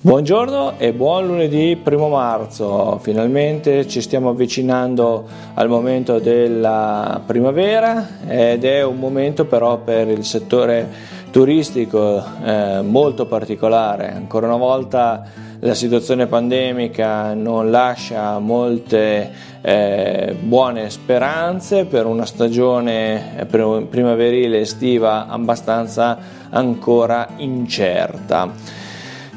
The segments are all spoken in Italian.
Buongiorno e buon lunedì primo marzo, finalmente ci stiamo avvicinando al momento della primavera ed è un momento però per il settore turistico eh, molto particolare, ancora una volta la situazione pandemica non lascia molte eh, buone speranze per una stagione primaverile estiva abbastanza ancora incerta.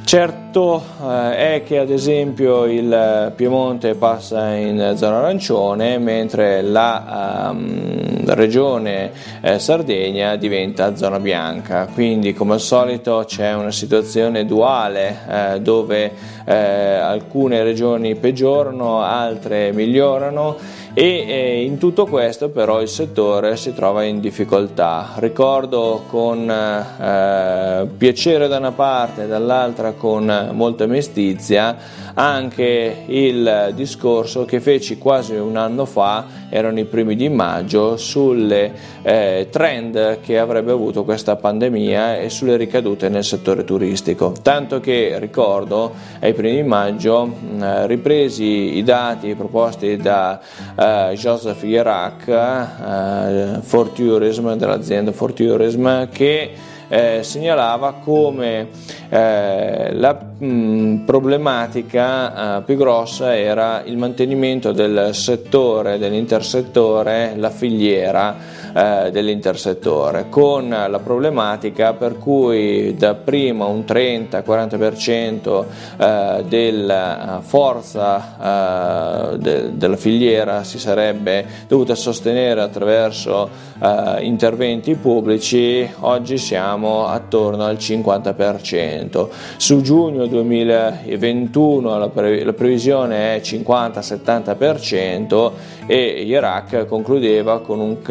Certo eh, è che ad esempio il Piemonte passa in zona arancione mentre la um, regione eh, Sardegna diventa zona bianca, quindi come al solito c'è una situazione duale eh, dove eh, alcune regioni peggiorano, altre migliorano e eh, in tutto questo però il settore si trova in difficoltà. Ricordo con eh, piacere da una parte e dall'altra con molta mestizia anche il discorso che feci quasi un anno fa, erano i primi di maggio, sulle eh, trend che avrebbe avuto questa pandemia e sulle ricadute nel settore turistico. Tanto che ricordo ai primi di maggio, eh, ripresi i dati proposti da eh, Joseph Irak, eh, For Tourism, dell'azienda For Tourism, che eh, segnalava come eh, la mh, problematica eh, più grossa era il mantenimento del settore, dell'intersettore, la filiera eh, dell'intersettore, con la problematica per cui da prima un 30-40% eh, della forza eh, de, della filiera si sarebbe dovuta sostenere attraverso eh, interventi pubblici, oggi siamo attorno al 50%. Su giugno 2021 la, pre- la previsione è 50-70% e Iraq concludeva con un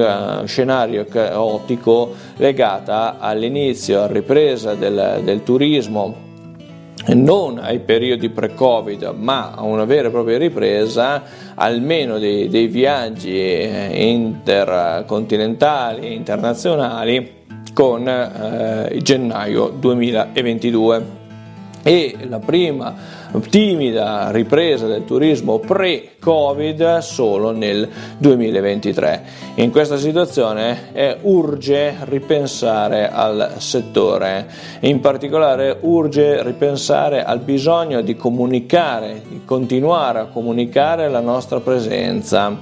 scenario caotico legato all'inizio, alla ripresa del, del turismo non ai periodi pre-Covid, ma a una vera e propria ripresa, almeno dei, dei viaggi eh, intercontinentali internazionali con eh, gennaio 2022 e la prima timida ripresa del turismo pre-Covid solo nel 2023. In questa situazione eh, urge ripensare al settore, in particolare urge ripensare al bisogno di comunicare, di continuare a comunicare la nostra presenza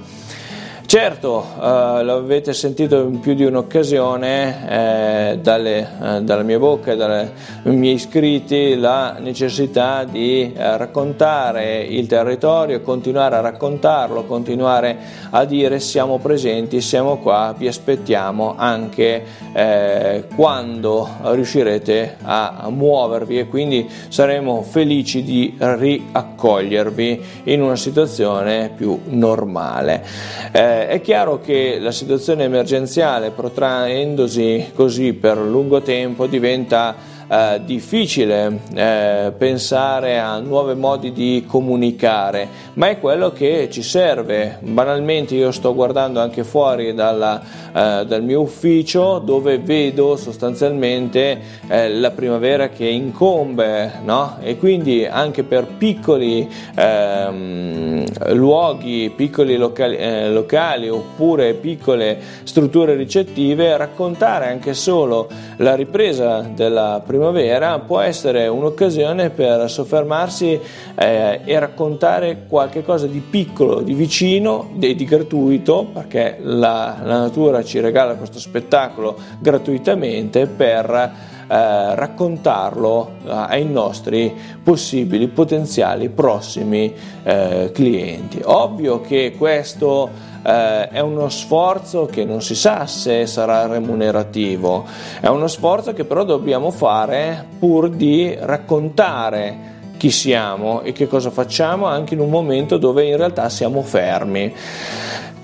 Certo, eh, l'avete sentito in più di un'occasione eh, dalle, eh, dalla mia bocca e dai miei iscritti la necessità di eh, raccontare il territorio, continuare a raccontarlo, continuare a dire siamo presenti, siamo qua, vi aspettiamo anche eh, quando riuscirete a muovervi e quindi saremo felici di riaccogliervi in una situazione più normale. Eh, è chiaro che la situazione emergenziale protraendosi così per lungo tempo diventa eh, difficile eh, pensare a nuovi modi di comunicare, ma è quello che ci serve. Banalmente io sto guardando anche fuori dalla, eh, dal mio ufficio dove vedo sostanzialmente eh, la primavera che incombe no? e quindi anche per piccoli ehm, luoghi, piccoli locali, eh, locali oppure piccole strutture ricettive raccontare anche solo la ripresa della primavera primavera può essere un'occasione per soffermarsi eh, e raccontare qualche cosa di piccolo, di vicino e di gratuito, perché la, la natura ci regala questo spettacolo gratuitamente per eh, raccontarlo eh, ai nostri possibili, potenziali, prossimi eh, clienti. Ovvio che questo eh, è uno sforzo che non si sa se sarà remunerativo, è uno sforzo che però dobbiamo fare pur di raccontare chi siamo e che cosa facciamo anche in un momento dove in realtà siamo fermi.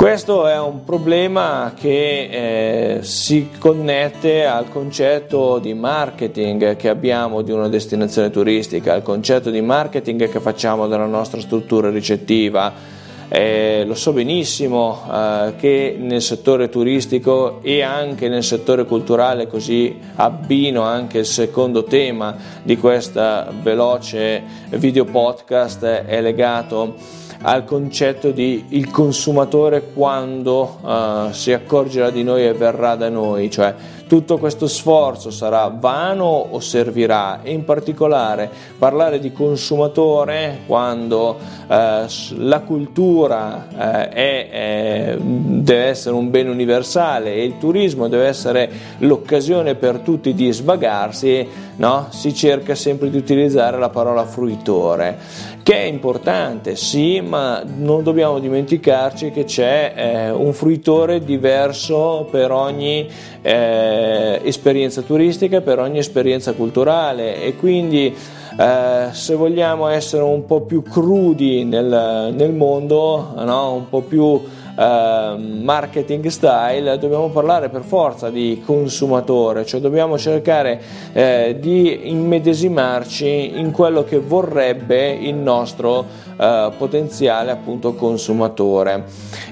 Questo è un problema che eh, si connette al concetto di marketing che abbiamo di una destinazione turistica, al concetto di marketing che facciamo della nostra struttura ricettiva. Eh, lo so benissimo eh, che nel settore turistico e anche nel settore culturale, così abbino anche il secondo tema di questa veloce video podcast, è legato al concetto di il consumatore quando uh, si accorgerà di noi e verrà da noi, cioè tutto questo sforzo sarà vano o servirà e in particolare parlare di consumatore quando eh, la cultura eh, è, deve essere un bene universale e il turismo deve essere l'occasione per tutti di svagarsi, no? si cerca sempre di utilizzare la parola fruitore che è importante, sì, ma non dobbiamo dimenticarci che c'è eh, un fruitore diverso per ogni eh, esperienza turistica, per ogni esperienza culturale e quindi eh, se vogliamo essere un po' più crudi nel, nel mondo, no? un po' più eh, marketing style, dobbiamo parlare per forza di consumatore, cioè dobbiamo cercare eh, di immedesimarci in quello che vorrebbe il nostro eh, potenziale appunto consumatore.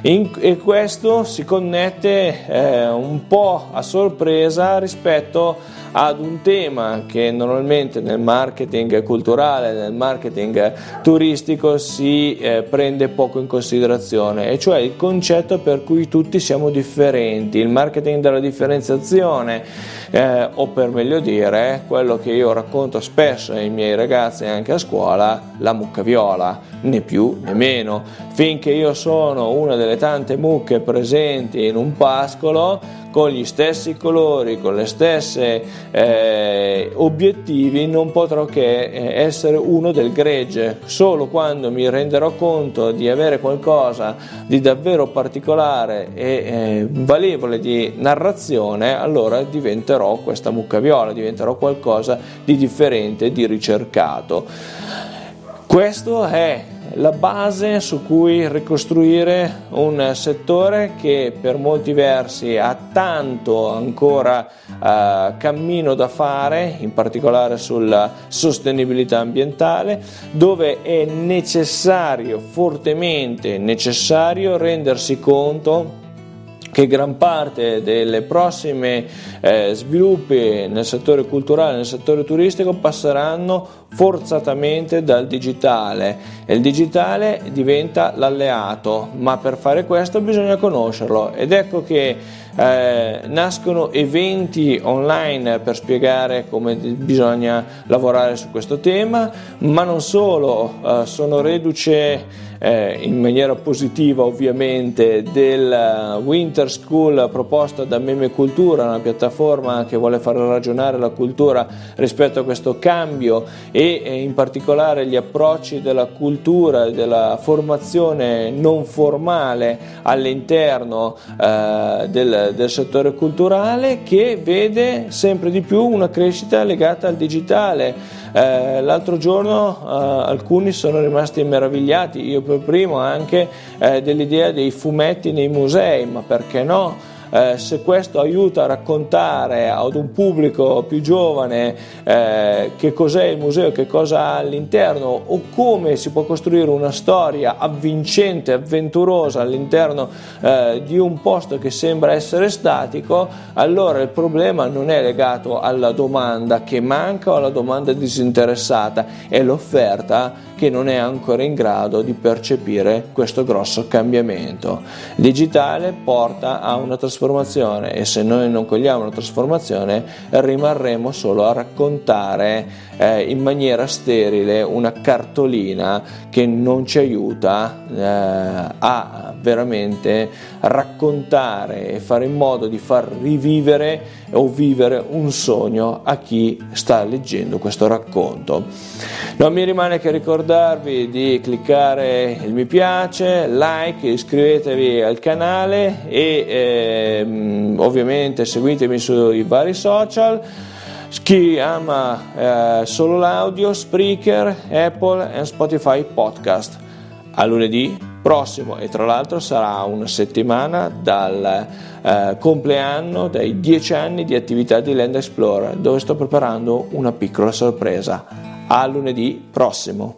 In, e questo si connette eh, un po' a sorpresa rispetto ad un tema che normalmente nel marketing culturale, nel marketing turistico si eh, prende poco in considerazione, e cioè il concetto per cui tutti siamo differenti, il marketing della differenziazione, eh, o per meglio dire, quello che io racconto spesso ai miei ragazzi anche a scuola, la mucca viola, né più né meno. Finché io sono una delle tante mucche presenti in un pascolo, con gli stessi colori, con le stesse eh, obiettivi, non potrò che eh, essere uno del gregge. Solo quando mi renderò conto di avere qualcosa di davvero particolare e eh, valevole di narrazione, allora diventerò questa mucca viola, diventerò qualcosa di differente, di ricercato. Questo è la base su cui ricostruire un settore che per molti versi ha tanto ancora eh, cammino da fare, in particolare sulla sostenibilità ambientale, dove è necessario, fortemente necessario, rendersi conto che gran parte delle prossime eh, sviluppi nel settore culturale, nel settore turistico passeranno forzatamente dal digitale. E il digitale diventa l'alleato, ma per fare questo bisogna conoscerlo. Ed ecco che eh, nascono eventi online per spiegare come bisogna lavorare su questo tema, ma non solo, eh, sono reduce eh, in maniera positiva ovviamente del Winter School proposta da Meme Cultura, una piattaforma che vuole far ragionare la cultura rispetto a questo cambio. E in particolare gli approcci della cultura e della formazione non formale all'interno eh, del, del settore culturale che vede sempre di più una crescita legata al digitale. Eh, l'altro giorno eh, alcuni sono rimasti meravigliati, io per primo anche, eh, dell'idea dei fumetti nei musei, ma perché no? Eh, se questo aiuta a raccontare ad un pubblico più giovane eh, che cos'è il museo, che cosa ha all'interno o come si può costruire una storia avvincente, avventurosa all'interno eh, di un posto che sembra essere statico, allora il problema non è legato alla domanda che manca o alla domanda disinteressata, è l'offerta che non è ancora in grado di percepire questo grosso cambiamento. Il digitale porta a una trasformazione e se noi non cogliamo la trasformazione rimarremo solo a raccontare eh, in maniera sterile una cartolina che non ci aiuta eh, a veramente raccontare e fare in modo di far rivivere o vivere un sogno a chi sta leggendo questo racconto. Non mi rimane che ricordarvi di cliccare il mi piace, like, iscrivetevi al canale e ehm, ovviamente seguitemi sui vari social. Chi ama eh, solo l'audio, Spreaker, Apple e Spotify Podcast. A lunedì prossimo e tra l'altro sarà una settimana dal eh, compleanno dei 10 anni di attività di Land Explorer dove sto preparando una piccola sorpresa. A lunedì prossimo.